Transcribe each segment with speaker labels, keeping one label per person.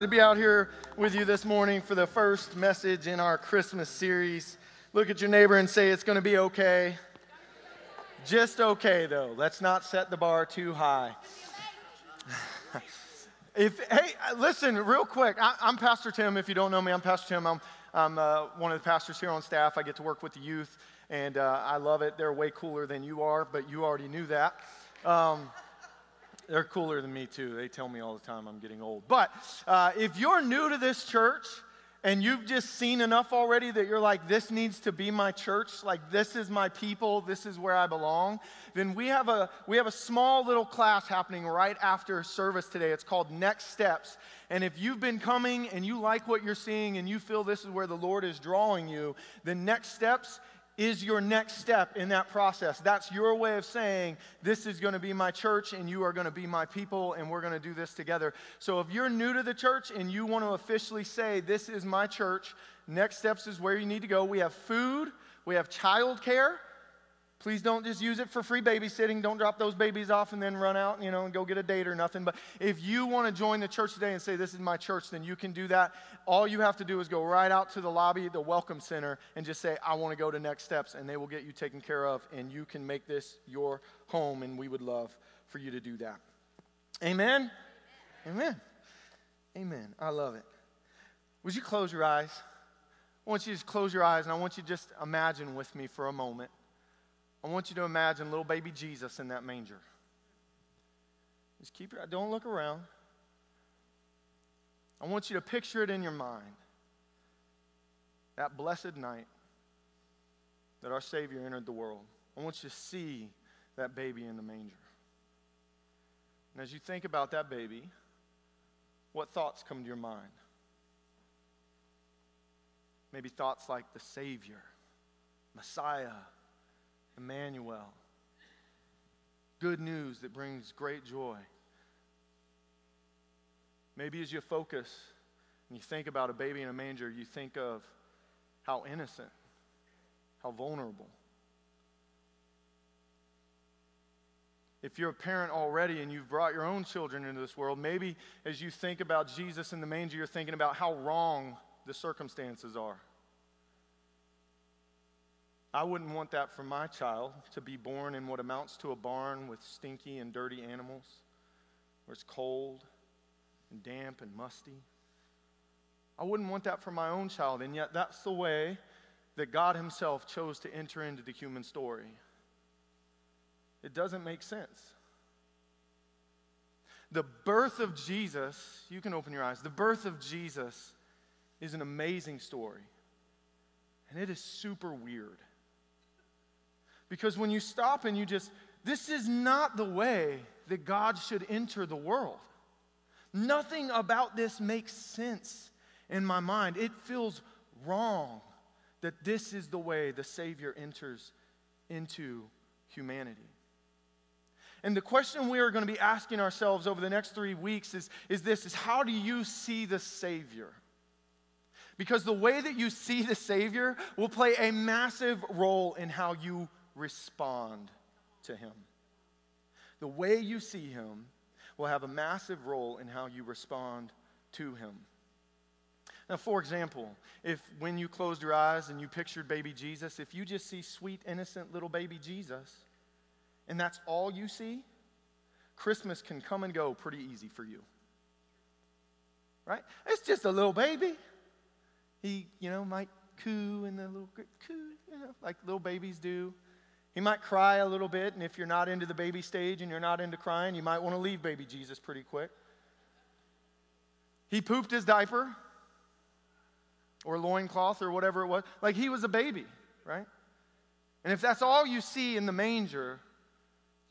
Speaker 1: to be out here with you this morning for the first message in our Christmas series. Look at your neighbor and say, It's going to be okay. Just okay, though. Let's not set the bar too high. if, hey, listen, real quick. I, am Pastor Tim. If you don't know me, I'm Pastor Tim. I'm, I'm uh, one of the pastors here on staff. I get to work with the youth, and uh, I love it. They're way cooler than you are, but you already knew that. Um, they're cooler than me, too. They tell me all the time I'm getting old. But uh, if you're new to this church and you've just seen enough already that you're like, this needs to be my church, like this is my people, this is where I belong, then we have a, we have a small little class happening right after service today. It's called Next Steps. And if you've been coming and you like what you're seeing and you feel this is where the Lord is drawing you, then Next Steps is your next step in that process. That's your way of saying, This is going to be my church, and you are going to be my people, and we're going to do this together. So, if you're new to the church and you want to officially say, This is my church, next steps is where you need to go. We have food, we have childcare, Please don't just use it for free babysitting. Don't drop those babies off and then run out, you know, and go get a date or nothing. But if you want to join the church today and say, This is my church, then you can do that. All you have to do is go right out to the lobby, the Welcome Center, and just say, I want to go to next steps, and they will get you taken care of, and you can make this your home, and we would love for you to do that. Amen? Amen. Amen. I love it. Would you close your eyes? I want you to just close your eyes, and I want you to just imagine with me for a moment I want you to imagine little baby Jesus in that manger. Just keep your don't look around. I want you to picture it in your mind. That blessed night that our Savior entered the world. I want you to see that baby in the manger. And as you think about that baby, what thoughts come to your mind? Maybe thoughts like the Savior, Messiah, Emmanuel. Good news that brings great joy. Maybe as you focus and you think about a baby in a manger, you think of how innocent, how vulnerable. If you're a parent already and you've brought your own children into this world, maybe as you think about Jesus in the manger, you're thinking about how wrong the circumstances are. I wouldn't want that for my child to be born in what amounts to a barn with stinky and dirty animals, where it's cold and damp and musty. I wouldn't want that for my own child, and yet that's the way that God Himself chose to enter into the human story. It doesn't make sense. The birth of Jesus, you can open your eyes, the birth of Jesus is an amazing story. And it is super weird. Because when you stop and you just, this is not the way that God should enter the world. Nothing about this makes sense in my mind. It feels wrong that this is the way the Savior enters into humanity. And the question we are going to be asking ourselves over the next three weeks is, is this is how do you see the Savior? Because the way that you see the Savior will play a massive role in how you respond to him. The way you see him will have a massive role in how you respond to him. Now, for example, if when you closed your eyes and you pictured baby Jesus, if you just see sweet, innocent little baby Jesus, and that's all you see, Christmas can come and go pretty easy for you. Right? It's just a little baby. He, you know, might coo and the little coo, you know, like little babies do. He might cry a little bit, and if you're not into the baby stage and you're not into crying, you might want to leave baby Jesus pretty quick. He pooped his diaper or loincloth or whatever it was. Like he was a baby, right? And if that's all you see in the manger,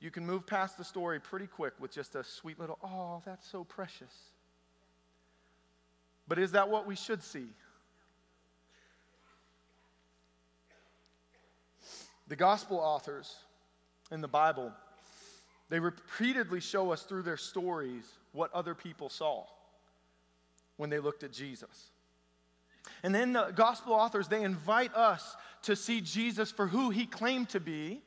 Speaker 1: you can move past the story pretty quick with just a sweet little, oh, that's so precious. But is that what we should see? The gospel authors in the Bible, they repeatedly show us through their stories what other people saw when they looked at Jesus. And then the gospel authors, they invite us to see Jesus for who he claimed to be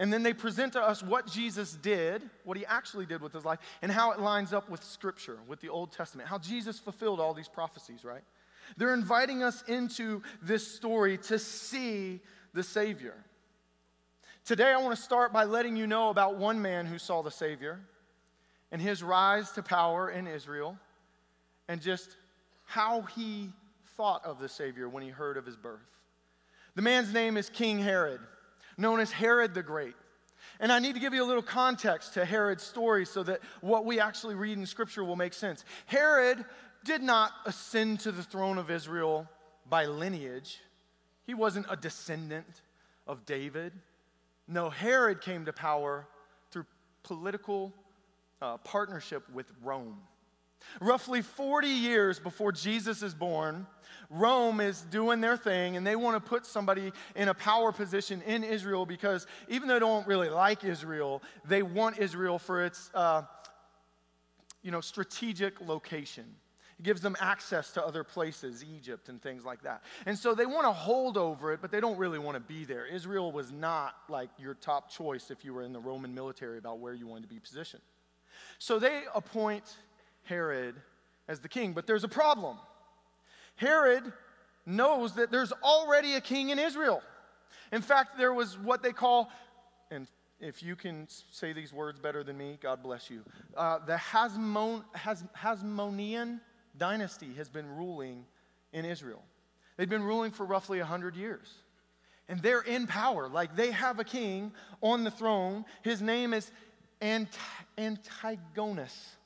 Speaker 1: And then they present to us what Jesus did, what he actually did with his life, and how it lines up with Scripture, with the Old Testament, how Jesus fulfilled all these prophecies, right? They're inviting us into this story to see the Savior. Today, I want to start by letting you know about one man who saw the Savior and his rise to power in Israel and just how he thought of the Savior when he heard of his birth. The man's name is King Herod, known as Herod the Great. And I need to give you a little context to Herod's story so that what we actually read in Scripture will make sense. Herod did not ascend to the throne of Israel by lineage, he wasn't a descendant of David. No, Herod came to power through political uh, partnership with Rome. Roughly 40 years before Jesus is born, Rome is doing their thing and they want to put somebody in a power position in Israel because even though they don't really like Israel, they want Israel for its uh, you know, strategic location. It gives them access to other places, Egypt and things like that. And so they want to hold over it, but they don't really want to be there. Israel was not like your top choice if you were in the Roman military about where you wanted to be positioned. So they appoint Herod as the king, but there's a problem. Herod knows that there's already a king in Israel. In fact, there was what they call, and if you can say these words better than me, God bless you. Uh, the Hasmon, Has, Hasmonean dynasty has been ruling in Israel. They've been ruling for roughly 100 years. And they're in power. Like they have a king on the throne. His name is Ant- Antigonus.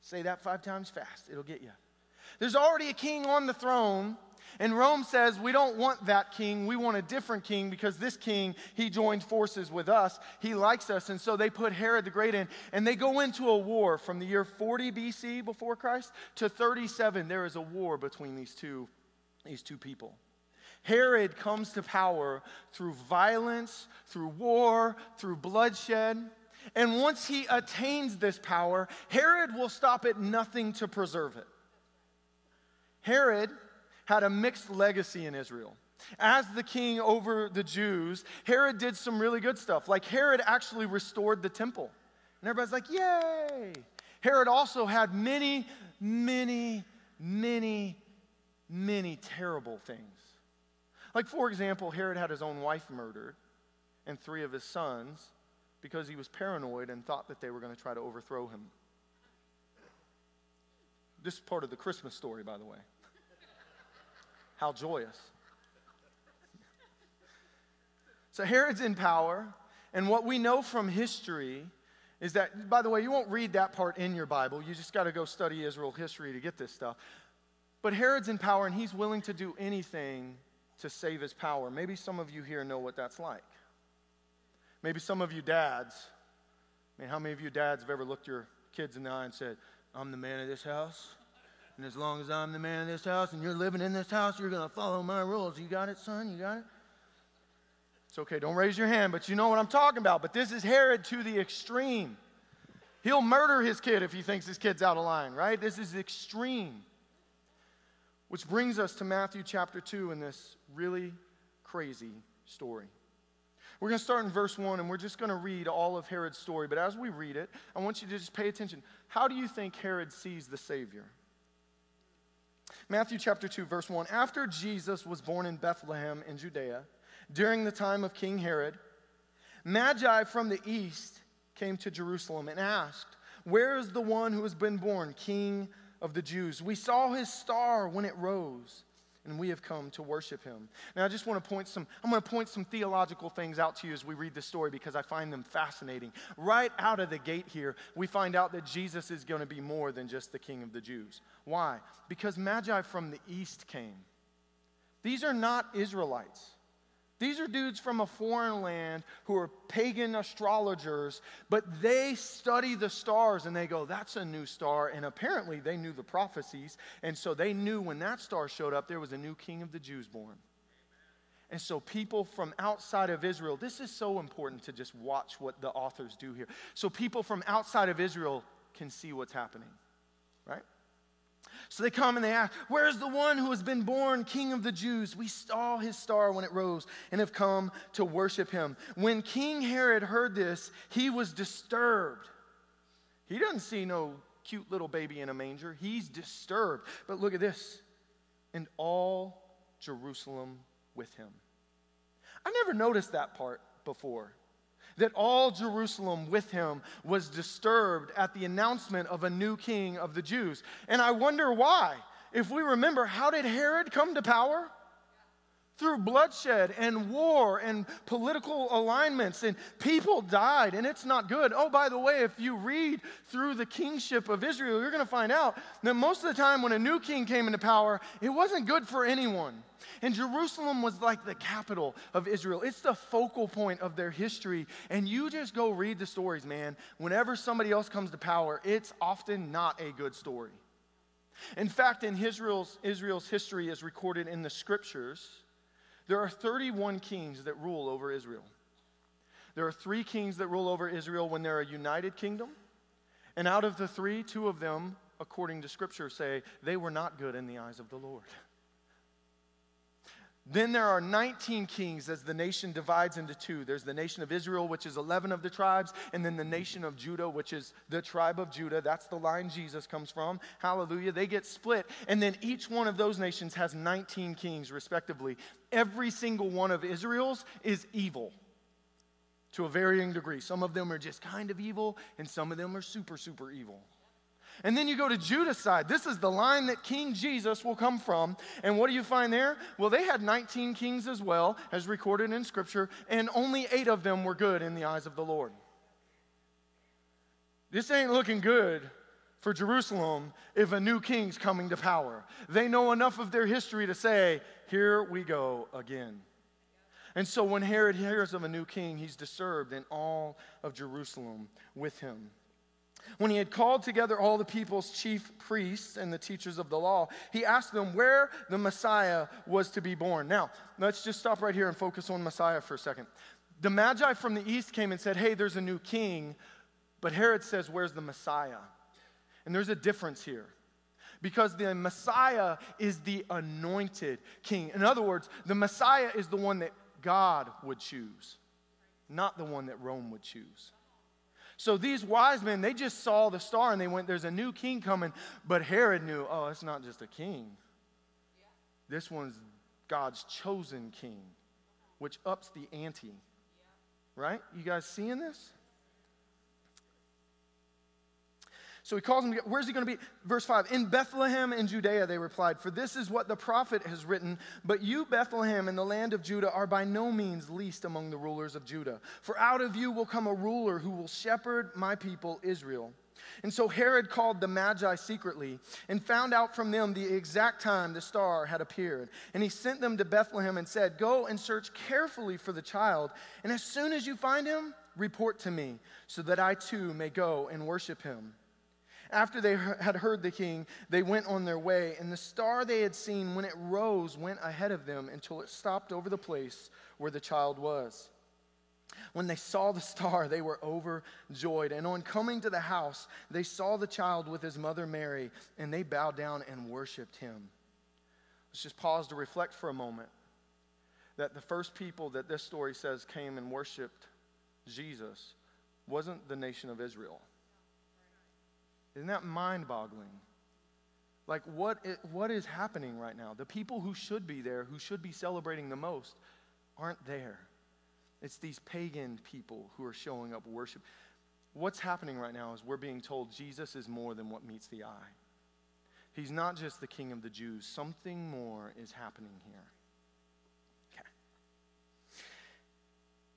Speaker 1: Say that five times fast, it'll get you. There's already a king on the throne and Rome says, We don't want that king. We want a different king because this king, he joined forces with us. He likes us. And so they put Herod the Great in. And they go into a war from the year 40 BC before Christ to 37. There is a war between these two, these two people. Herod comes to power through violence, through war, through bloodshed. And once he attains this power, Herod will stop at nothing to preserve it. Herod had a mixed legacy in Israel. As the king over the Jews, Herod did some really good stuff. Like Herod actually restored the temple. And everybody's like, yay! Herod also had many, many, many, many terrible things. Like, for example, Herod had his own wife murdered and three of his sons because he was paranoid and thought that they were going to try to overthrow him. This is part of the Christmas story, by the way. How joyous. So Herod's in power, and what we know from history is that, by the way, you won't read that part in your Bible. You just got to go study Israel history to get this stuff. But Herod's in power, and he's willing to do anything to save his power. Maybe some of you here know what that's like. Maybe some of you dads, I mean, how many of you dads have ever looked your kids in the eye and said, I'm the man of this house? And as long as I'm the man of this house and you're living in this house, you're going to follow my rules. You got it, son? You got it? It's okay, don't raise your hand, but you know what I'm talking about. But this is Herod to the extreme. He'll murder his kid if he thinks his kid's out of line, right? This is extreme. Which brings us to Matthew chapter 2 in this really crazy story. We're going to start in verse 1 and we're just going to read all of Herod's story. But as we read it, I want you to just pay attention. How do you think Herod sees the Savior? Matthew chapter 2, verse 1. After Jesus was born in Bethlehem in Judea, during the time of King Herod, Magi from the east came to Jerusalem and asked, Where is the one who has been born, King of the Jews? We saw his star when it rose and we have come to worship him. Now, I just want to point some, I'm going to point some theological things out to you as we read the story because I find them fascinating. Right out of the gate here, we find out that Jesus is going to be more than just the king of the Jews. Why? Because Magi from the east came. These are not Israelites. These are dudes from a foreign land who are pagan astrologers, but they study the stars and they go, that's a new star. And apparently they knew the prophecies. And so they knew when that star showed up, there was a new king of the Jews born. And so people from outside of Israel, this is so important to just watch what the authors do here. So people from outside of Israel can see what's happening, right? So they come and they ask, Where's the one who has been born king of the Jews? We saw his star when it rose and have come to worship him. When King Herod heard this, he was disturbed. He doesn't see no cute little baby in a manger, he's disturbed. But look at this and all Jerusalem with him. I never noticed that part before that all Jerusalem with him was disturbed at the announcement of a new king of the Jews. And I wonder why. If we remember, how did Herod come to power? Through bloodshed and war and political alignments, and people died, and it's not good. Oh, by the way, if you read through the kingship of Israel, you're going to find out that most of the time when a new king came into power, it wasn't good for anyone. And Jerusalem was like the capital of Israel. It's the focal point of their history. And you just go read the stories, man. Whenever somebody else comes to power, it's often not a good story. In fact, in Israel's, Israel's history, as recorded in the scriptures, there are 31 kings that rule over Israel. There are three kings that rule over Israel when they're a united kingdom. And out of the three, two of them, according to scripture, say they were not good in the eyes of the Lord. Then there are 19 kings as the nation divides into two. There's the nation of Israel, which is 11 of the tribes, and then the nation of Judah, which is the tribe of Judah. That's the line Jesus comes from. Hallelujah. They get split. And then each one of those nations has 19 kings, respectively. Every single one of Israel's is evil to a varying degree. Some of them are just kind of evil, and some of them are super, super evil. And then you go to Judah's side. This is the line that King Jesus will come from. And what do you find there? Well, they had 19 kings as well, as recorded in Scripture, and only eight of them were good in the eyes of the Lord. This ain't looking good for Jerusalem if a new king's coming to power. They know enough of their history to say, here we go again. And so when Herod hears of a new king, he's disturbed, and all of Jerusalem with him. When he had called together all the people's chief priests and the teachers of the law, he asked them where the Messiah was to be born. Now, let's just stop right here and focus on Messiah for a second. The Magi from the east came and said, Hey, there's a new king. But Herod says, Where's the Messiah? And there's a difference here. Because the Messiah is the anointed king. In other words, the Messiah is the one that God would choose, not the one that Rome would choose. So these wise men, they just saw the star and they went, There's a new king coming. But Herod knew, oh, it's not just a king. This one's God's chosen king, which ups the ante. Right? You guys seeing this? So he calls him, where's he going to be? Verse 5 In Bethlehem in Judea, they replied, For this is what the prophet has written. But you, Bethlehem, in the land of Judah, are by no means least among the rulers of Judah. For out of you will come a ruler who will shepherd my people Israel. And so Herod called the Magi secretly and found out from them the exact time the star had appeared. And he sent them to Bethlehem and said, Go and search carefully for the child, and as soon as you find him, report to me, so that I too may go and worship him. After they had heard the king, they went on their way, and the star they had seen when it rose went ahead of them until it stopped over the place where the child was. When they saw the star, they were overjoyed. And on coming to the house, they saw the child with his mother Mary, and they bowed down and worshiped him. Let's just pause to reflect for a moment that the first people that this story says came and worshiped Jesus wasn't the nation of Israel. Isn't that mind boggling? Like, what, what is happening right now? The people who should be there, who should be celebrating the most, aren't there. It's these pagan people who are showing up worship. What's happening right now is we're being told Jesus is more than what meets the eye. He's not just the king of the Jews, something more is happening here.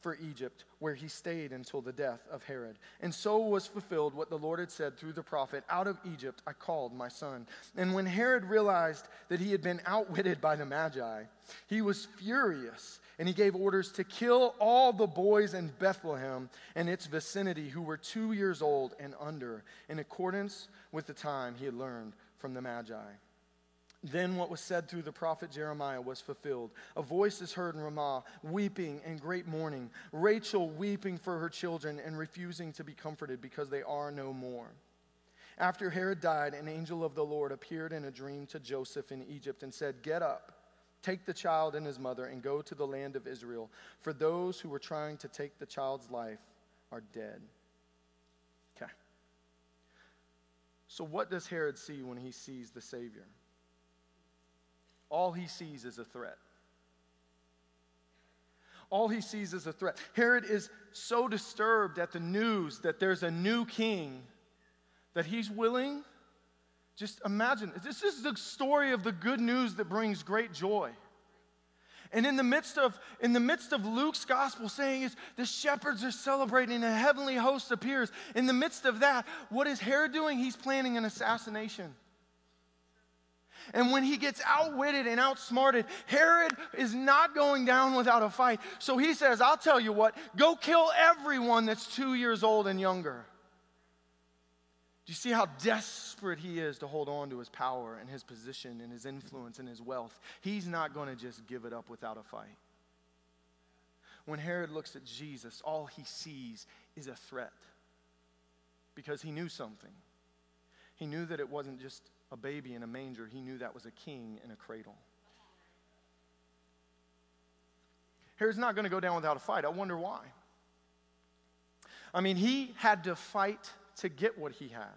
Speaker 1: for Egypt, where he stayed until the death of Herod. And so was fulfilled what the Lord had said through the prophet Out of Egypt I called my son. And when Herod realized that he had been outwitted by the Magi, he was furious, and he gave orders to kill all the boys in Bethlehem and its vicinity who were two years old and under, in accordance with the time he had learned from the Magi. Then what was said through the prophet Jeremiah was fulfilled. A voice is heard in Ramah, weeping and great mourning, Rachel weeping for her children and refusing to be comforted because they are no more. After Herod died, an angel of the Lord appeared in a dream to Joseph in Egypt and said, Get up, take the child and his mother, and go to the land of Israel, for those who were trying to take the child's life are dead. Okay. So, what does Herod see when he sees the Savior? All he sees is a threat. All he sees is a threat. Herod is so disturbed at the news that there's a new king that he's willing. Just imagine, this is the story of the good news that brings great joy. And in the midst of, in the midst of Luke's gospel saying is the shepherds are celebrating, a heavenly host appears. In the midst of that, what is Herod doing? He's planning an assassination. And when he gets outwitted and outsmarted, Herod is not going down without a fight. So he says, I'll tell you what, go kill everyone that's two years old and younger. Do you see how desperate he is to hold on to his power and his position and his influence and his wealth? He's not going to just give it up without a fight. When Herod looks at Jesus, all he sees is a threat because he knew something. He knew that it wasn't just a baby in a manger, he knew that was a king in a cradle. Herod's not going to go down without a fight. I wonder why. I mean, he had to fight to get what he had.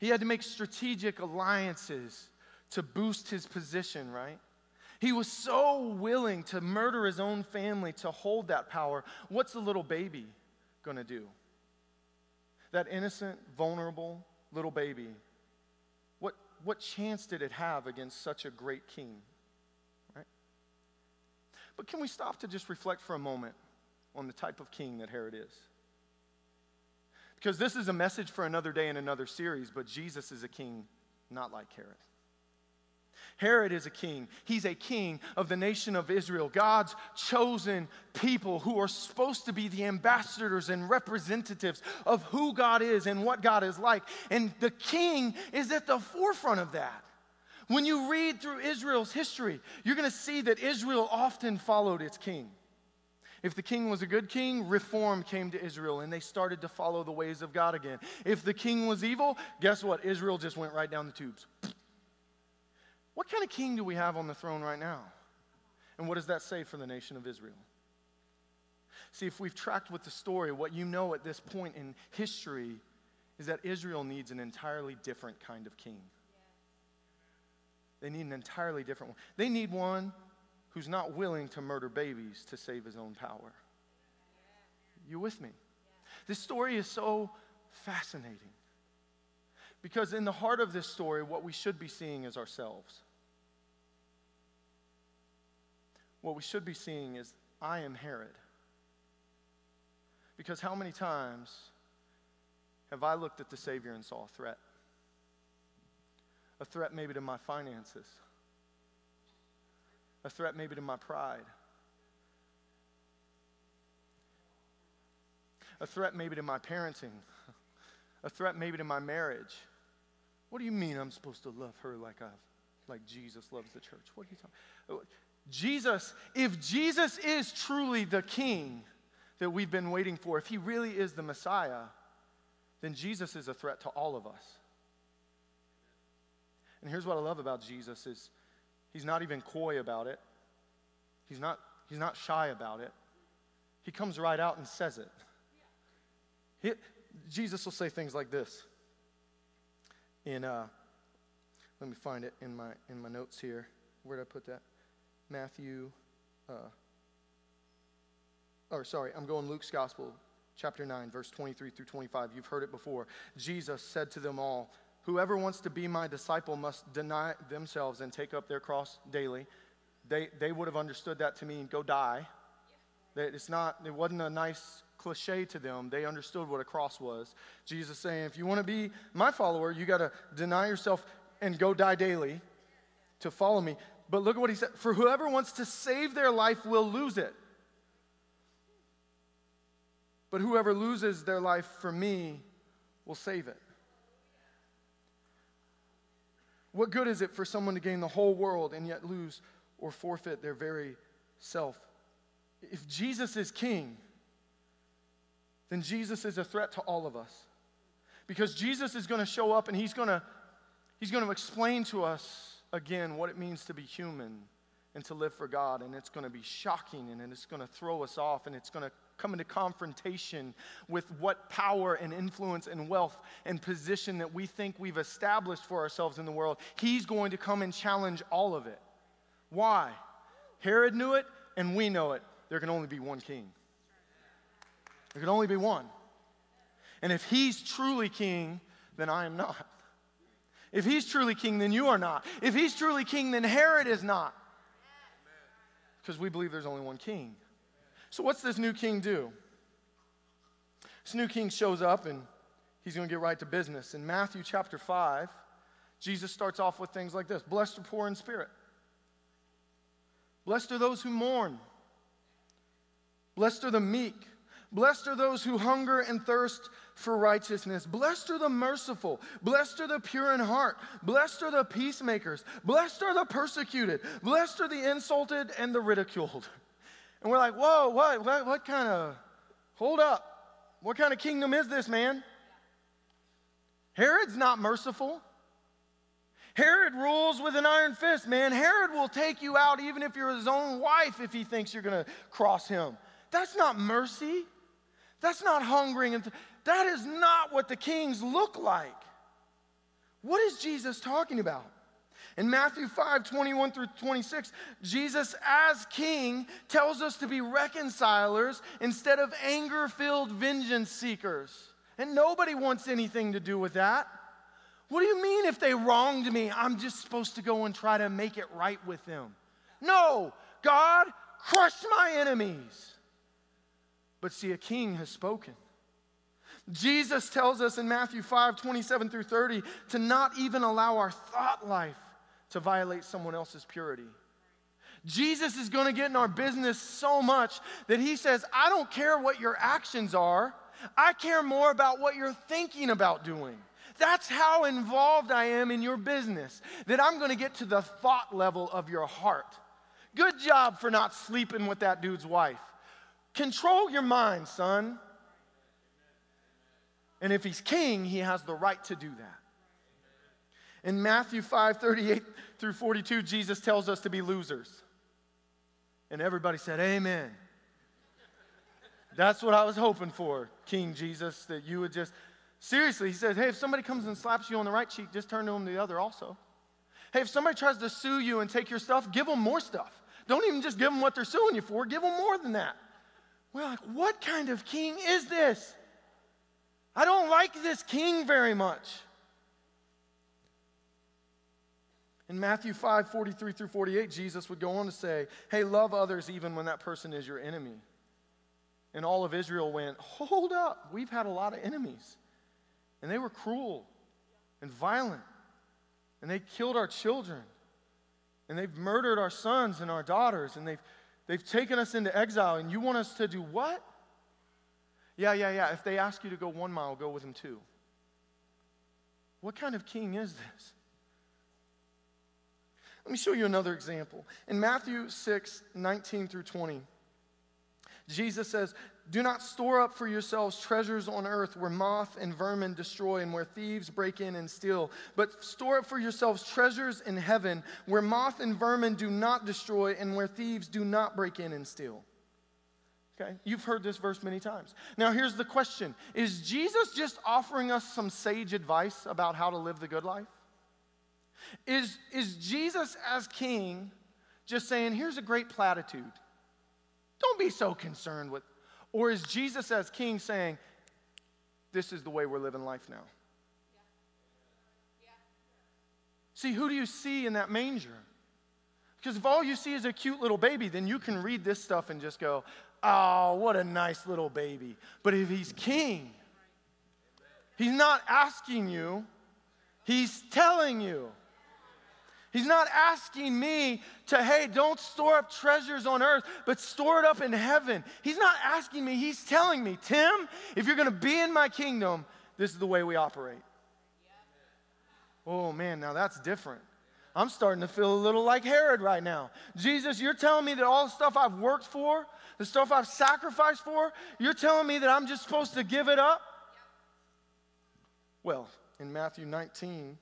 Speaker 1: He had to make strategic alliances to boost his position, right? He was so willing to murder his own family to hold that power. What's the little baby going to do? That innocent, vulnerable little baby what chance did it have against such a great king? Right? But can we stop to just reflect for a moment on the type of king that Herod is? Because this is a message for another day in another series, but Jesus is a king not like Herod. Herod is a king. He's a king of the nation of Israel, God's chosen people who are supposed to be the ambassadors and representatives of who God is and what God is like. And the king is at the forefront of that. When you read through Israel's history, you're going to see that Israel often followed its king. If the king was a good king, reform came to Israel and they started to follow the ways of God again. If the king was evil, guess what? Israel just went right down the tubes. What kind of king do we have on the throne right now? And what does that say for the nation of Israel? See, if we've tracked with the story, what you know at this point in history is that Israel needs an entirely different kind of king. They need an entirely different one. They need one who's not willing to murder babies to save his own power. You with me? This story is so fascinating. Because in the heart of this story, what we should be seeing is ourselves. What we should be seeing is, I am Herod. Because how many times have I looked at the Savior and saw a threat? A threat maybe to my finances, a threat maybe to my pride, a threat maybe to my parenting, a threat maybe to my marriage what do you mean I'm supposed to love her like I've like Jesus loves the church? What are you talking? Oh, Jesus, if Jesus is truly the king that we've been waiting for, if he really is the Messiah, then Jesus is a threat to all of us. And here's what I love about Jesus is he's not even coy about it. He's not, he's not shy about it. He comes right out and says it. He, Jesus will say things like this in uh, let me find it in my in my notes here. Where did I put that? Matthew. Uh, or sorry, I'm going Luke's Gospel, chapter 9, verse 23 through 25. You've heard it before. Jesus said to them all, Whoever wants to be my disciple must deny themselves and take up their cross daily. They, they would have understood that to mean go die. That it's not, it wasn't a nice cliche to them. They understood what a cross was. Jesus saying, if you want to be my follower, you got to deny yourself and go die daily to follow me. But look at what he said For whoever wants to save their life will lose it. But whoever loses their life for me will save it. What good is it for someone to gain the whole world and yet lose or forfeit their very self? If Jesus is king, then Jesus is a threat to all of us. Because Jesus is going to show up and he's going to he's going to explain to us again what it means to be human and to live for God and it's going to be shocking and it's going to throw us off and it's going to come into confrontation with what power and influence and wealth and position that we think we've established for ourselves in the world. He's going to come and challenge all of it. Why? Herod knew it and we know it. There can only be one king. There can only be one. And if he's truly king, then I am not. If he's truly king, then you are not. If he's truly king, then Herod is not. Because we believe there's only one king. So, what's this new king do? This new king shows up and he's going to get right to business. In Matthew chapter 5, Jesus starts off with things like this Blessed are poor in spirit, blessed are those who mourn, blessed are the meek. Blessed are those who hunger and thirst for righteousness. Blessed are the merciful. Blessed are the pure in heart. Blessed are the peacemakers. Blessed are the persecuted. Blessed are the insulted and the ridiculed. And we're like, whoa, what, what, what kind of, hold up. What kind of kingdom is this, man? Herod's not merciful. Herod rules with an iron fist, man. Herod will take you out even if you're his own wife if he thinks you're going to cross him. That's not mercy. That's not hungering. And th- that is not what the kings look like. What is Jesus talking about? In Matthew 5 21 through 26, Jesus, as king, tells us to be reconcilers instead of anger filled vengeance seekers. And nobody wants anything to do with that. What do you mean if they wronged me, I'm just supposed to go and try to make it right with them? No, God, crush my enemies. But see, a king has spoken. Jesus tells us in Matthew 5 27 through 30 to not even allow our thought life to violate someone else's purity. Jesus is going to get in our business so much that he says, I don't care what your actions are, I care more about what you're thinking about doing. That's how involved I am in your business, that I'm going to get to the thought level of your heart. Good job for not sleeping with that dude's wife. Control your mind, son. And if he's king, he has the right to do that. In Matthew 5 38 through 42, Jesus tells us to be losers. And everybody said, Amen. That's what I was hoping for, King Jesus, that you would just. Seriously, he says, Hey, if somebody comes and slaps you on the right cheek, just turn to them the other also. Hey, if somebody tries to sue you and take your stuff, give them more stuff. Don't even just give them what they're suing you for, give them more than that. We're like, what kind of king is this? I don't like this king very much. In Matthew 5 43 through 48, Jesus would go on to say, Hey, love others even when that person is your enemy. And all of Israel went, Hold up, we've had a lot of enemies. And they were cruel and violent. And they killed our children. And they've murdered our sons and our daughters. And they've They've taken us into exile, and you want us to do what? Yeah, yeah, yeah. If they ask you to go one mile, go with them two. What kind of king is this? Let me show you another example. In Matthew 6, 19 through 20, Jesus says, do not store up for yourselves treasures on earth where moth and vermin destroy and where thieves break in and steal, but store up for yourselves treasures in heaven where moth and vermin do not destroy and where thieves do not break in and steal. Okay, you've heard this verse many times. Now, here's the question Is Jesus just offering us some sage advice about how to live the good life? Is, is Jesus as king just saying, here's a great platitude? Don't be so concerned with or is Jesus as king saying, This is the way we're living life now? See, who do you see in that manger? Because if all you see is a cute little baby, then you can read this stuff and just go, oh, what a nice little baby. But if he's king, he's not asking you, he's telling you. He's not asking me to, hey, don't store up treasures on earth, but store it up in heaven. He's not asking me, he's telling me, Tim, if you're gonna be in my kingdom, this is the way we operate. Oh man, now that's different. I'm starting to feel a little like Herod right now. Jesus, you're telling me that all the stuff I've worked for, the stuff I've sacrificed for, you're telling me that I'm just supposed to give it up? Well, in Matthew 19,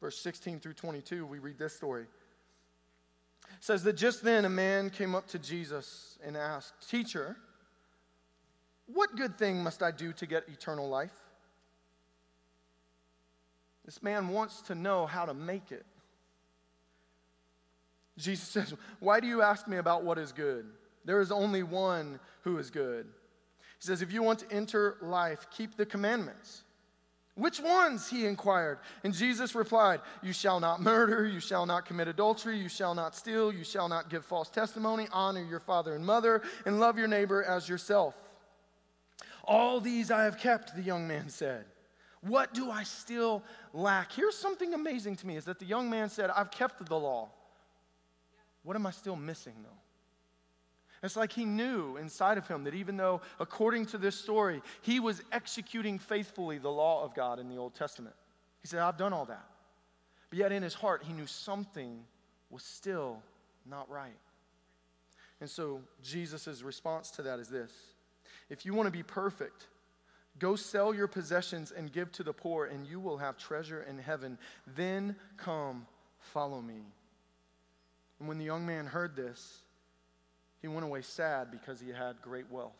Speaker 1: verse 16 through 22, we read this story. It says that just then a man came up to Jesus and asked, Teacher, what good thing must I do to get eternal life? This man wants to know how to make it. Jesus says, Why do you ask me about what is good? There is only one who is good. He says, If you want to enter life, keep the commandments. Which ones? He inquired. And Jesus replied, You shall not murder, you shall not commit adultery, you shall not steal, you shall not give false testimony, honor your father and mother, and love your neighbor as yourself. All these I have kept, the young man said. What do I still lack? Here's something amazing to me is that the young man said, I've kept the law. What am I still missing, though? It's like he knew inside of him that even though, according to this story, he was executing faithfully the law of God in the Old Testament. He said, I've done all that. But yet in his heart, he knew something was still not right. And so Jesus' response to that is this If you want to be perfect, go sell your possessions and give to the poor, and you will have treasure in heaven. Then come, follow me. And when the young man heard this, he went away sad because he had great wealth.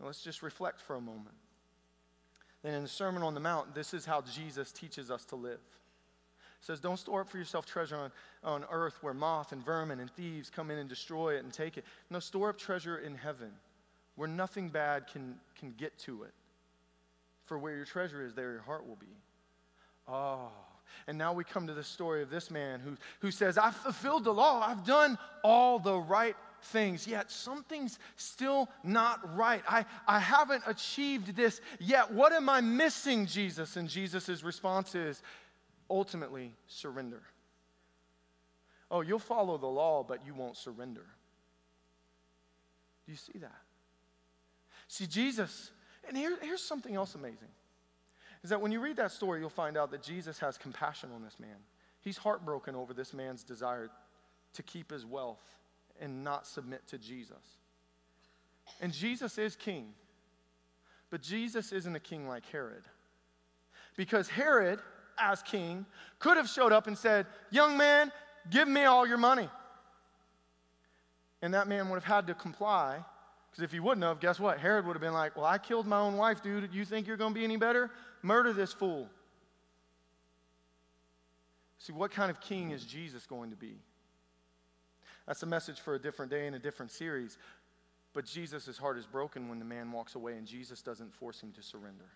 Speaker 1: Now let's just reflect for a moment. Then in the Sermon on the Mount, this is how Jesus teaches us to live. Says, Don't store up for yourself treasure on, on earth where moth and vermin and thieves come in and destroy it and take it. No, store up treasure in heaven where nothing bad can, can get to it. For where your treasure is, there your heart will be. Oh, and now we come to the story of this man who, who says, I've fulfilled the law, I've done all the right things, yet something's still not right. I, I haven't achieved this yet. What am I missing, Jesus? And Jesus' response is ultimately surrender. Oh, you'll follow the law, but you won't surrender. Do you see that? See, Jesus, and here, here's something else amazing is that when you read that story, you'll find out that Jesus has compassion on this man. He's heartbroken over this man's desire to keep his wealth and not submit to Jesus. And Jesus is king. But Jesus isn't a king like Herod. Because Herod, as king, could have showed up and said, Young man, give me all your money. And that man would have had to comply. Because if he wouldn't have, guess what? Herod would have been like, Well, I killed my own wife, dude. You think you're going to be any better? Murder this fool. See, what kind of king is Jesus going to be? That's a message for a different day and a different series. But Jesus' heart is broken when the man walks away, and Jesus doesn't force him to surrender.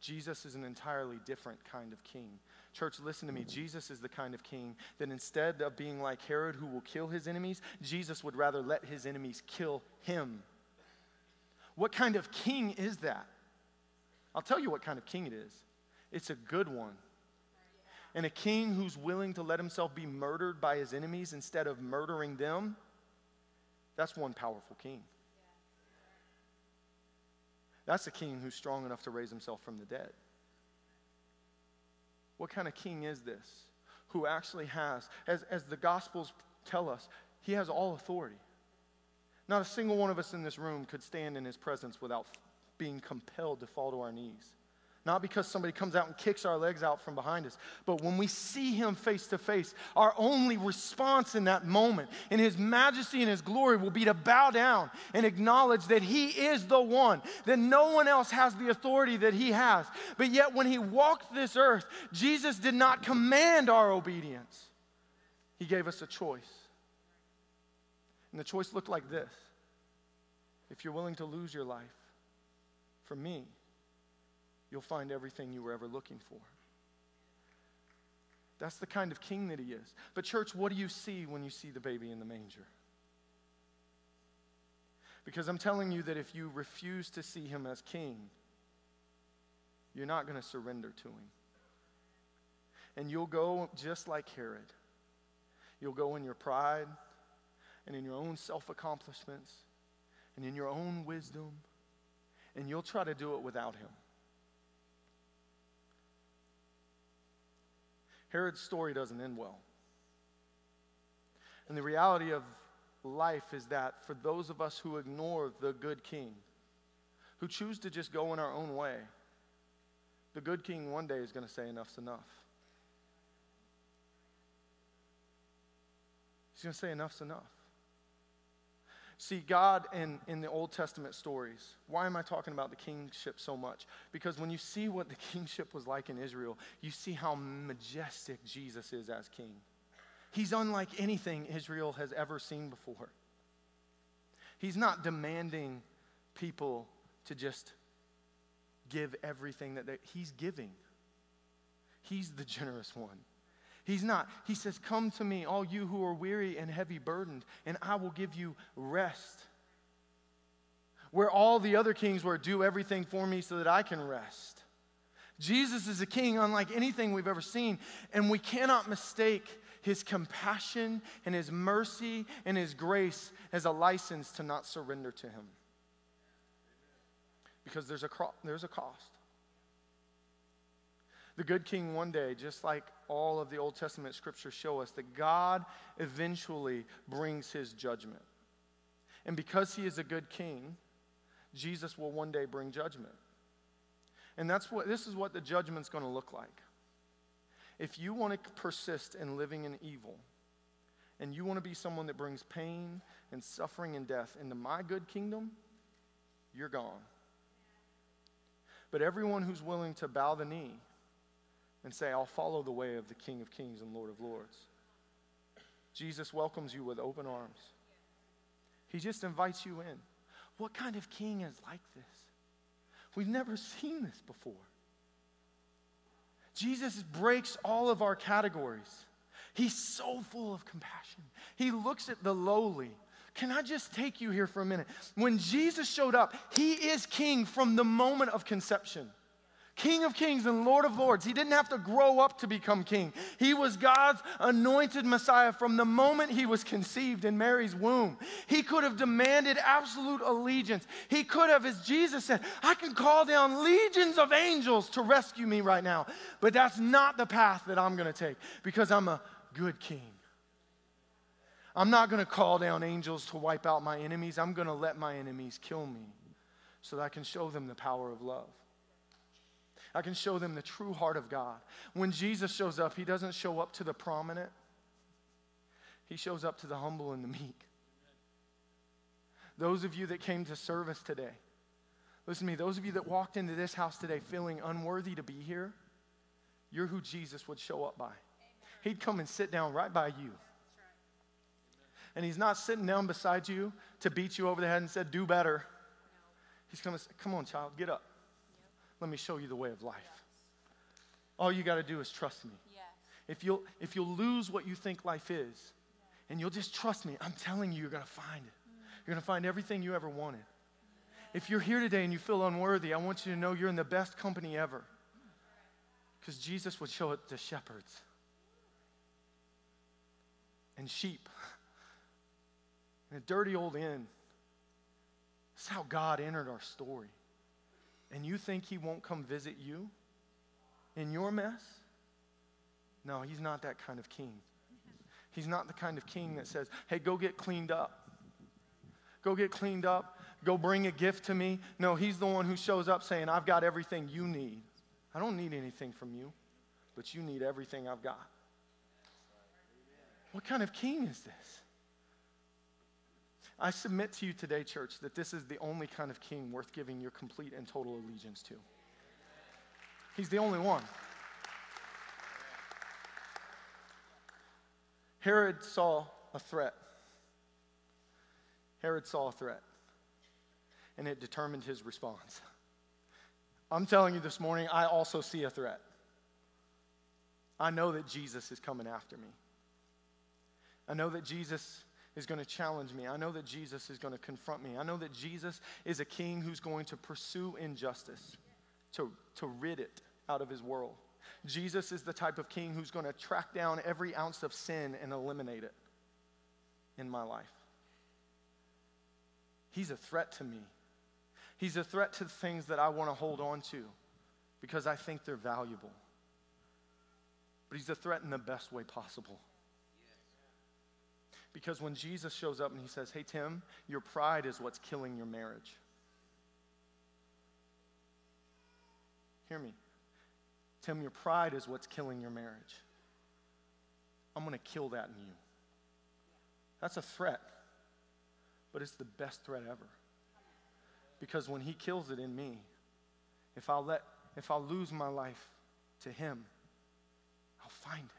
Speaker 1: Jesus is an entirely different kind of king. Church, listen to me. Jesus is the kind of king that instead of being like Herod, who will kill his enemies, Jesus would rather let his enemies kill him. What kind of king is that? I'll tell you what kind of king it is it's a good one. And a king who's willing to let himself be murdered by his enemies instead of murdering them, that's one powerful king. That's a king who's strong enough to raise himself from the dead. What kind of king is this? Who actually has, as, as the Gospels tell us, he has all authority. Not a single one of us in this room could stand in his presence without being compelled to fall to our knees. Not because somebody comes out and kicks our legs out from behind us, but when we see him face to face, our only response in that moment, in his majesty and his glory, will be to bow down and acknowledge that he is the one, that no one else has the authority that he has. But yet, when he walked this earth, Jesus did not command our obedience, he gave us a choice. And the choice looked like this if you're willing to lose your life, for me, you'll find everything you were ever looking for. That's the kind of king that he is. But, church, what do you see when you see the baby in the manger? Because I'm telling you that if you refuse to see him as king, you're not going to surrender to him. And you'll go just like Herod. You'll go in your pride and in your own self accomplishments and in your own wisdom, and you'll try to do it without him. Herod's story doesn't end well. And the reality of life is that for those of us who ignore the good king, who choose to just go in our own way, the good king one day is going to say, Enough's enough. He's going to say, Enough's enough. See, God in, in the Old Testament stories, why am I talking about the kingship so much? Because when you see what the kingship was like in Israel, you see how majestic Jesus is as king. He's unlike anything Israel has ever seen before. He's not demanding people to just give everything that they, he's giving. He's the generous one. He's not. He says, Come to me, all you who are weary and heavy burdened, and I will give you rest. Where all the other kings were, do everything for me so that I can rest. Jesus is a king unlike anything we've ever seen, and we cannot mistake his compassion and his mercy and his grace as a license to not surrender to him. Because there's a, there's a cost. The good king one day, just like all of the Old Testament scriptures show us, that God eventually brings his judgment. And because he is a good king, Jesus will one day bring judgment. And that's what this is what the judgment's going to look like. If you want to persist in living in evil, and you want to be someone that brings pain and suffering and death into my good kingdom, you're gone. But everyone who's willing to bow the knee and say, I'll follow the way of the King of Kings and Lord of Lords. Jesus welcomes you with open arms. He just invites you in. What kind of king is like this? We've never seen this before. Jesus breaks all of our categories. He's so full of compassion. He looks at the lowly. Can I just take you here for a minute? When Jesus showed up, he is king from the moment of conception. King of kings and Lord of lords. He didn't have to grow up to become king. He was God's anointed Messiah from the moment he was conceived in Mary's womb. He could have demanded absolute allegiance. He could have, as Jesus said, I can call down legions of angels to rescue me right now. But that's not the path that I'm going to take because I'm a good king. I'm not going to call down angels to wipe out my enemies. I'm going to let my enemies kill me so that I can show them the power of love. I can show them the true heart of God. When Jesus shows up, he doesn't show up to the prominent, he shows up to the humble and the meek. Those of you that came to service today, listen to me, those of you that walked into this house today feeling unworthy to be here, you're who Jesus would show up by. He'd come and sit down right by you. And he's not sitting down beside you to beat you over the head and said, Do better. He's coming, come on, child, get up. Let me show you the way of life. All you got to do is trust me. If, you'll, if you'll lose what you think life is, and you'll just trust me, I'm telling you, you're going to find it. Mm. You're going to find everything you ever wanted. If you're here today and you feel unworthy, I want you to know you're in the best company ever. Because Jesus would show it to shepherds and sheep in a dirty old inn. That's how God entered our story and you think he won't come visit you in your mess? No, he's not that kind of king. He's not the kind of king that says, hey, go get cleaned up. Go get cleaned up. Go bring a gift to me. No, he's the one who shows up saying, I've got everything you need. I don't need anything from you, but you need everything I've got. What kind of king is this? I submit to you today, church, that this is the only kind of king worth giving your complete and total allegiance to. He's the only one. Herod saw a threat. Herod saw a threat, and it determined his response. I'm telling you this morning, I also see a threat. I know that Jesus is coming after me. I know that Jesus is going to challenge me. I know that Jesus is going to confront me. I know that Jesus is a king who's going to pursue injustice, to, to rid it out of his world. Jesus is the type of king who's going to track down every ounce of sin and eliminate it in my life. He's a threat to me. He's a threat to the things that I want to hold on to because I think they're valuable. But he's a threat in the best way possible. Because when Jesus shows up and he says, Hey, Tim, your pride is what's killing your marriage. Hear me. Tim, your pride is what's killing your marriage. I'm going to kill that in you. That's a threat, but it's the best threat ever. Because when he kills it in me, if I'll let if I'll lose my life to him, I'll find it.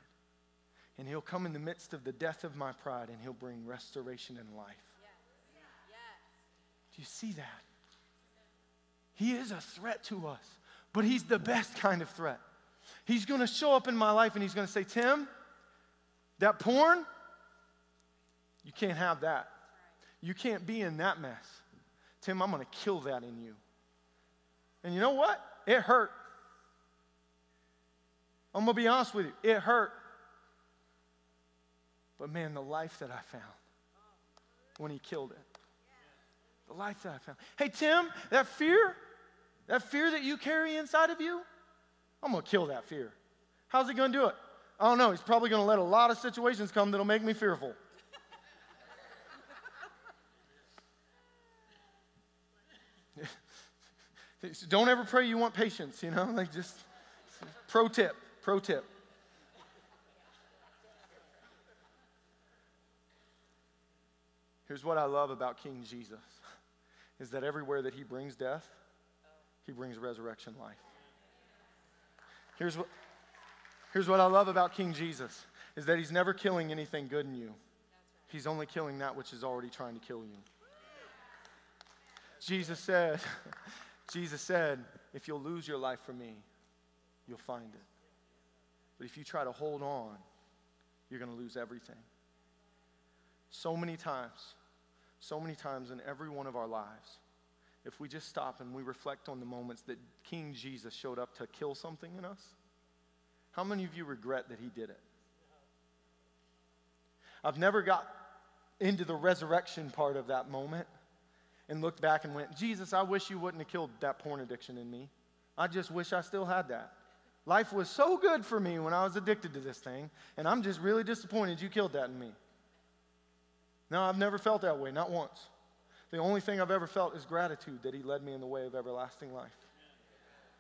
Speaker 1: And he'll come in the midst of the death of my pride and he'll bring restoration and life. Do you see that? He is a threat to us, but he's the best kind of threat. He's going to show up in my life and he's going to say, Tim, that porn, you can't have that. You can't be in that mess. Tim, I'm going to kill that in you. And you know what? It hurt. I'm going to be honest with you. It hurt. But man, the life that I found when he killed it, the life that I found. Hey, Tim, that fear, that fear that you carry inside of you, I'm going to kill that fear. How's he going to do it? I don't know. He's probably going to let a lot of situations come that'll make me fearful. Don't ever pray you want patience, you know? Like just pro tip, pro tip. Here's what I love about King Jesus is that everywhere that he brings death, he brings resurrection life. Here's what, here's what I love about King Jesus is that he's never killing anything good in you. He's only killing that which is already trying to kill you. Jesus said, Jesus said, if you'll lose your life for me, you'll find it. But if you try to hold on, you're going to lose everything. So many times, so many times in every one of our lives, if we just stop and we reflect on the moments that King Jesus showed up to kill something in us, how many of you regret that he did it? I've never got into the resurrection part of that moment and looked back and went, Jesus, I wish you wouldn't have killed that porn addiction in me. I just wish I still had that. Life was so good for me when I was addicted to this thing, and I'm just really disappointed you killed that in me. No, I've never felt that way, not once. The only thing I've ever felt is gratitude that He led me in the way of everlasting life.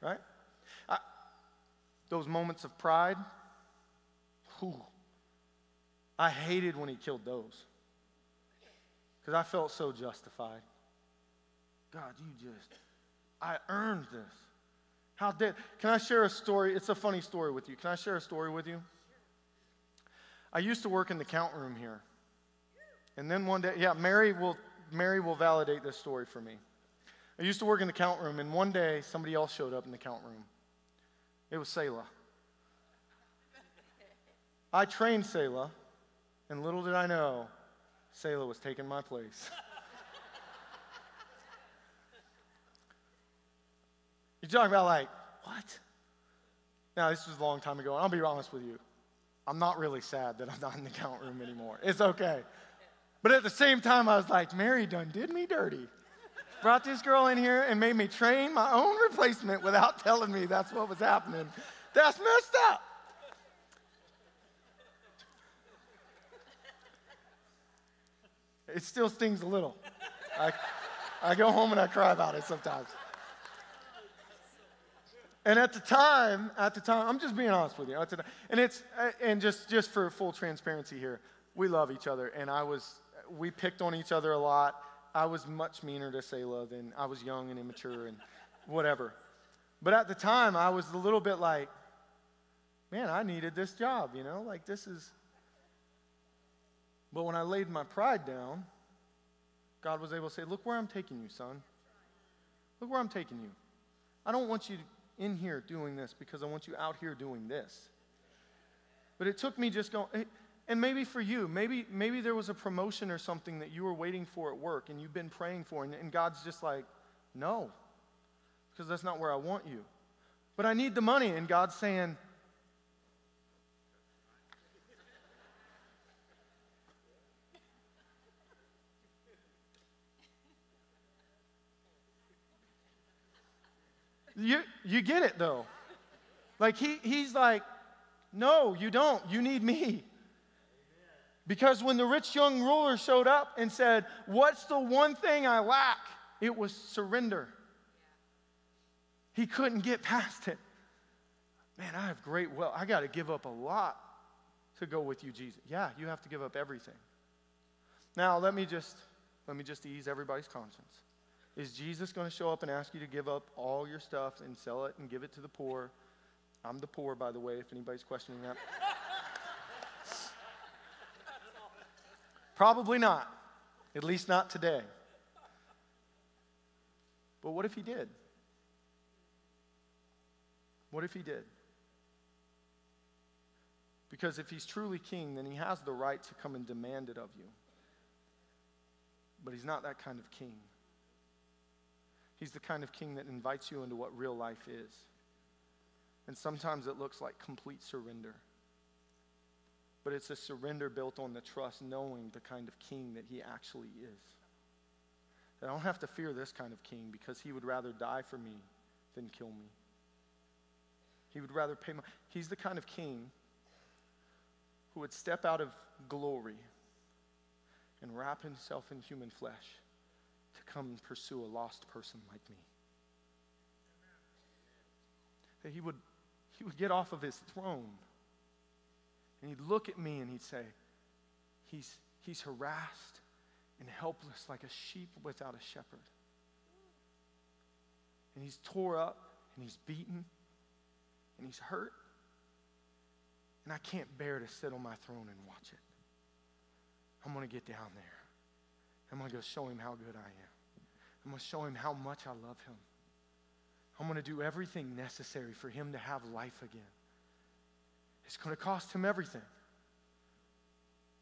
Speaker 1: Right? I, those moments of pride, whew, I hated when He killed those because I felt so justified. God, you just, I earned this. How did, can I share a story? It's a funny story with you. Can I share a story with you? I used to work in the count room here. And then one day, yeah, Mary will, Mary will validate this story for me. I used to work in the count room, and one day somebody else showed up in the count room. It was Selah. I trained Selah, and little did I know, Selah was taking my place. You're talking about like, what? Now, this was a long time ago, and I'll be honest with you. I'm not really sad that I'm not in the count room anymore. It's okay. But at the same time, I was like, Mary done did me dirty. Brought this girl in here and made me train my own replacement without telling me that's what was happening. That's messed up. It still stings a little. I, I go home and I cry about it sometimes. And at the time, at the time, I'm just being honest with you. And it's uh, and just just for full transparency here, we love each other, and I was we picked on each other a lot. I was much meaner to Selah than I was young and immature and whatever. But at the time, I was a little bit like, man, I needed this job, you know, like this is. But when I laid my pride down, God was able to say, look where I'm taking you, son. Look where I'm taking you. I don't want you in here doing this because I want you out here doing this. But it took me just going, And maybe for you, maybe, maybe there was a promotion or something that you were waiting for at work and you've been praying for, and, and God's just like, no, because that's not where I want you. But I need the money, and God's saying, You, you get it though. Like he, he's like, no, you don't. You need me. Because when the rich young ruler showed up and said, What's the one thing I lack? It was surrender. He couldn't get past it. Man, I have great wealth. I got to give up a lot to go with you, Jesus. Yeah, you have to give up everything. Now, let me just let me just ease everybody's conscience. Is Jesus going to show up and ask you to give up all your stuff and sell it and give it to the poor? I'm the poor, by the way, if anybody's questioning that. Probably not. At least not today. But what if he did? What if he did? Because if he's truly king, then he has the right to come and demand it of you. But he's not that kind of king. He's the kind of king that invites you into what real life is. And sometimes it looks like complete surrender. But it's a surrender built on the trust, knowing the kind of king that he actually is. I don't have to fear this kind of king because he would rather die for me than kill me. He would rather pay my. He's the kind of king who would step out of glory and wrap himself in human flesh to come and pursue a lost person like me. That he would, he would get off of his throne and he'd look at me and he'd say, He's, he's harassed and helpless like a sheep without a shepherd. And he's tore up and he's beaten and he's hurt. And I can't bear to sit on my throne and watch it. I'm going to get down there. I'm going to go show him how good I am. I'm going to show him how much I love him. I'm going to do everything necessary for him to have life again. It's going to cost him everything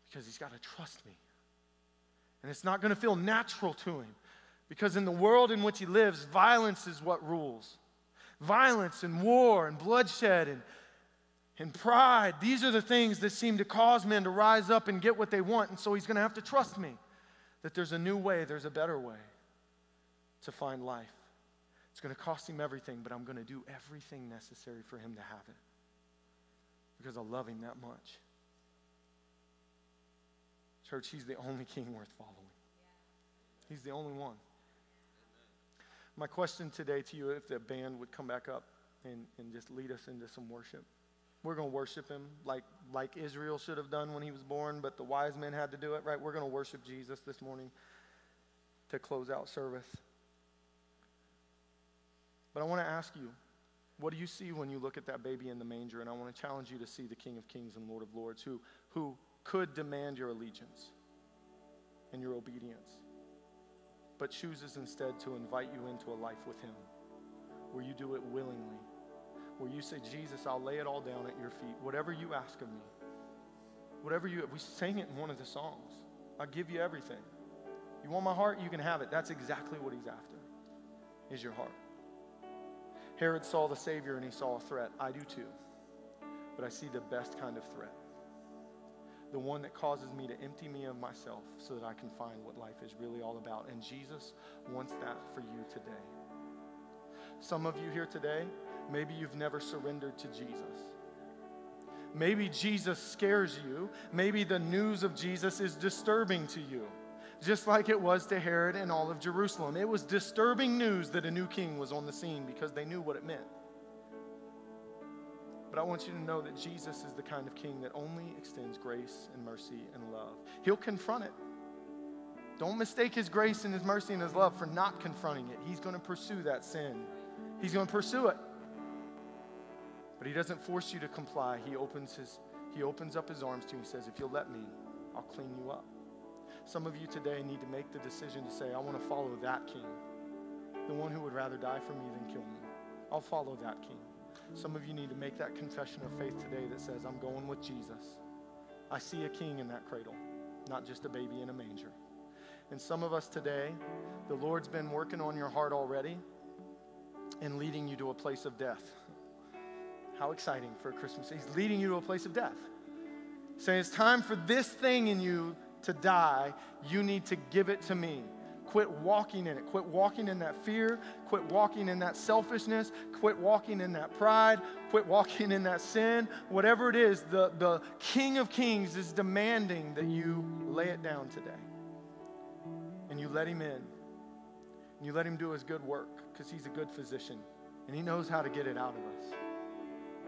Speaker 1: because he's got to trust me. And it's not going to feel natural to him because in the world in which he lives, violence is what rules. Violence and war and bloodshed and, and pride, these are the things that seem to cause men to rise up and get what they want. And so he's going to have to trust me that there's a new way, there's a better way to find life. It's going to cost him everything, but I'm going to do everything necessary for him to have it because I love him that much. Church, he's the only king worth following. He's the only one. My question today to you, if the band would come back up and, and just lead us into some worship. We're going to worship him like, like Israel should have done when he was born, but the wise men had to do it, right? We're going to worship Jesus this morning to close out service. But I want to ask you, what do you see when you look at that baby in the manger? And I want to challenge you to see the King of Kings and Lord of Lords who, who could demand your allegiance and your obedience, but chooses instead to invite you into a life with Him where you do it willingly, where you say, Jesus, I'll lay it all down at your feet. Whatever you ask of me, whatever you, we sang it in one of the songs. I'll give you everything. You want my heart? You can have it. That's exactly what He's after, is your heart. Herod saw the Savior and he saw a threat. I do too. But I see the best kind of threat the one that causes me to empty me of myself so that I can find what life is really all about. And Jesus wants that for you today. Some of you here today, maybe you've never surrendered to Jesus. Maybe Jesus scares you. Maybe the news of Jesus is disturbing to you just like it was to Herod and all of Jerusalem. It was disturbing news that a new king was on the scene because they knew what it meant. But I want you to know that Jesus is the kind of king that only extends grace and mercy and love. He'll confront it. Don't mistake his grace and his mercy and his love for not confronting it. He's going to pursue that sin, he's going to pursue it. But he doesn't force you to comply. He opens, his, he opens up his arms to you and says, If you'll let me, I'll clean you up. Some of you today need to make the decision to say, I want to follow that king, the one who would rather die for me than kill me. I'll follow that king. Some of you need to make that confession of faith today that says, I'm going with Jesus. I see a king in that cradle, not just a baby in a manger. And some of us today, the Lord's been working on your heart already and leading you to a place of death. How exciting for Christmas. He's leading you to a place of death. Saying it's time for this thing in you to die. You need to give it to me. Quit walking in it. Quit walking in that fear. Quit walking in that selfishness. Quit walking in that pride. Quit walking in that sin. Whatever it is, the, the King of Kings is demanding that you lay it down today. And you let him in. And you let him do his good work because he's a good physician and he knows how to get it out of us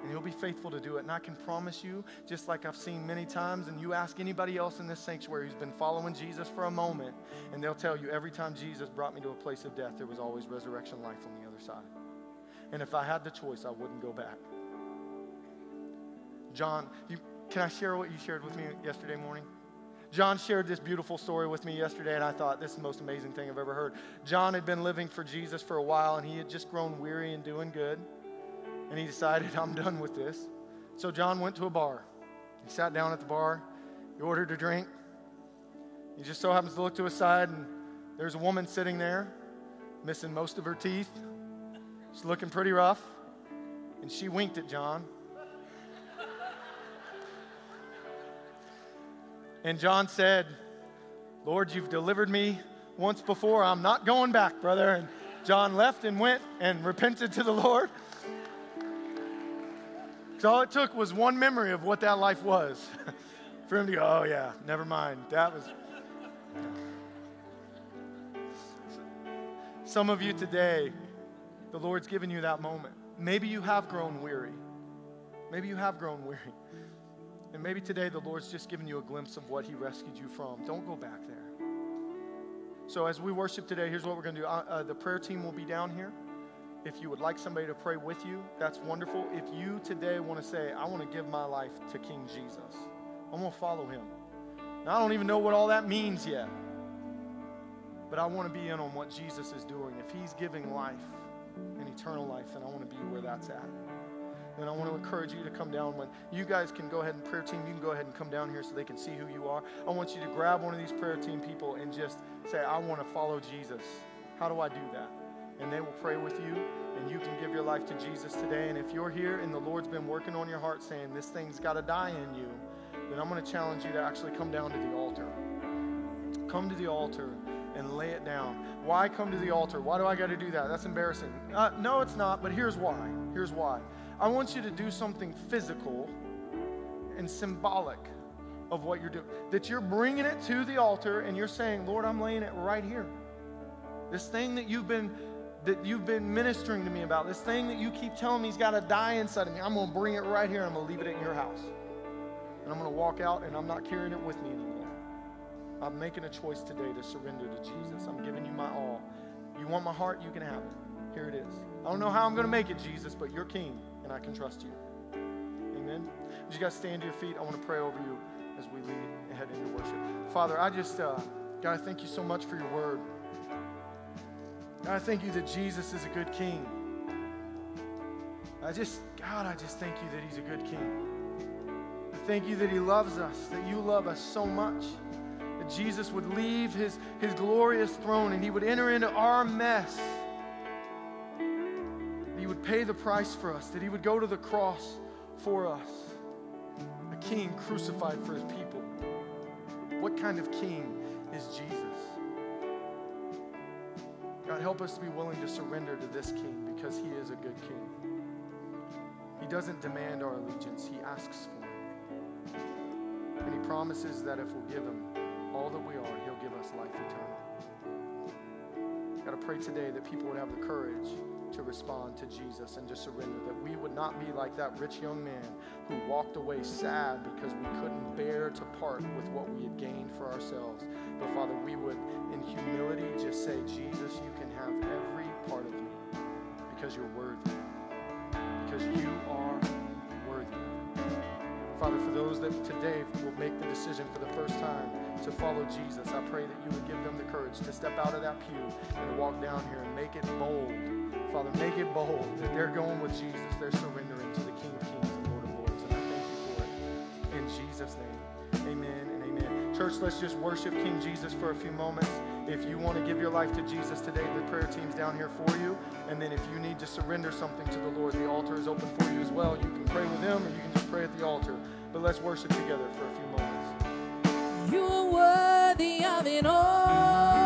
Speaker 1: and he'll be faithful to do it. And I can promise you, just like I've seen many times, and you ask anybody else in this sanctuary who's been following Jesus for a moment, and they'll tell you every time Jesus brought me to a place of death, there was always resurrection life on the other side. And if I had the choice, I wouldn't go back. John, you, can I share what you shared with me yesterday morning? John shared this beautiful story with me yesterday, and I thought this is the most amazing thing I've ever heard. John had been living for Jesus for a while, and he had just grown weary and doing good and he decided, I'm done with this. So John went to a bar. He sat down at the bar, he ordered a drink. He just so happens to look to his side, and there's a woman sitting there, missing most of her teeth. She's looking pretty rough, and she winked at John. And John said, Lord, you've delivered me once before. I'm not going back, brother. And John left and went and repented to the Lord. So all it took was one memory of what that life was for him to go, oh, yeah, never mind. That was. Some of you today, the Lord's given you that moment. Maybe you have grown weary. Maybe you have grown weary. And maybe today the Lord's just given you a glimpse of what He rescued you from. Don't go back there. So as we worship today, here's what we're going to do. Uh, uh, the prayer team will be down here. If you would like somebody to pray with you, that's wonderful. If you today want to say, I want to give my life to King Jesus, I'm going to follow him. Now, I don't even know what all that means yet, but I want to be in on what Jesus is doing. If he's giving life and eternal life, then I want to be where that's at. And I want to encourage you to come down when you guys can go ahead and prayer team, you can go ahead and come down here so they can see who you are. I want you to grab one of these prayer team people and just say, I want to follow Jesus. How do I do that? And they will pray with you and you can give your life to Jesus today. And if you're here and the Lord's been working on your heart saying this thing's got to die in you, then I'm going to challenge you to actually come down to the altar. Come to the altar and lay it down. Why come to the altar? Why do I got to do that? That's embarrassing. Uh, no, it's not, but here's why. Here's why. I want you to do something physical and symbolic of what you're doing. That you're bringing it to the altar and you're saying, Lord, I'm laying it right here. This thing that you've been that you've been ministering to me about, this thing that you keep telling me has got to die inside of me, I'm going to bring it right here. I'm going to leave it in your house. And I'm going to walk out and I'm not carrying it with me anymore. I'm making a choice today to surrender to Jesus. I'm giving you my all. You want my heart? You can have it. Here it is. I don't know how I'm going to make it, Jesus, but you're king and I can trust you. Amen. Would you guys stand to your feet? I want to pray over you as we lead ahead into worship. Father, I just, uh, God, I thank you so much for your word. God, I thank you that Jesus is a good king. I just, God, I just thank you that he's a good king. I thank you that he loves us, that you love us so much. That Jesus would leave his, his glorious throne and he would enter into our mess. That he would pay the price for us, that he would go to the cross for us. A king crucified for his people. What kind of king is Jesus? God, help us to be willing to surrender to this king because he is a good king. He doesn't demand our allegiance, he asks for it. And he promises that if we'll give him all that we are, he'll give us life eternal. God, I pray today that people would have the courage to respond to Jesus and to surrender, that we would not be like that rich young man who walked away sad because we couldn't bear to part with what we had gained for ourselves. But Father, we would, in humility, just say, Jesus, you can have every part of me because you're worthy, because you are worthy. Father, for those that today will make the decision for the first time to follow Jesus, I pray that you would give them the courage to step out of that pew and walk down here and make it bold Father, make it bold that they're going with Jesus. They're surrendering to the King of Kings and Lord of Lords. And I thank you for it. In Jesus' name. Church, let's just worship King Jesus for a few moments. If you want to give your life to Jesus today, the prayer team's down here for you. And then if you need to surrender something to the Lord, the altar is open for you as well. You can pray with him or you can just pray at the altar. But let's worship together for a few moments.
Speaker 2: You are worthy of it all.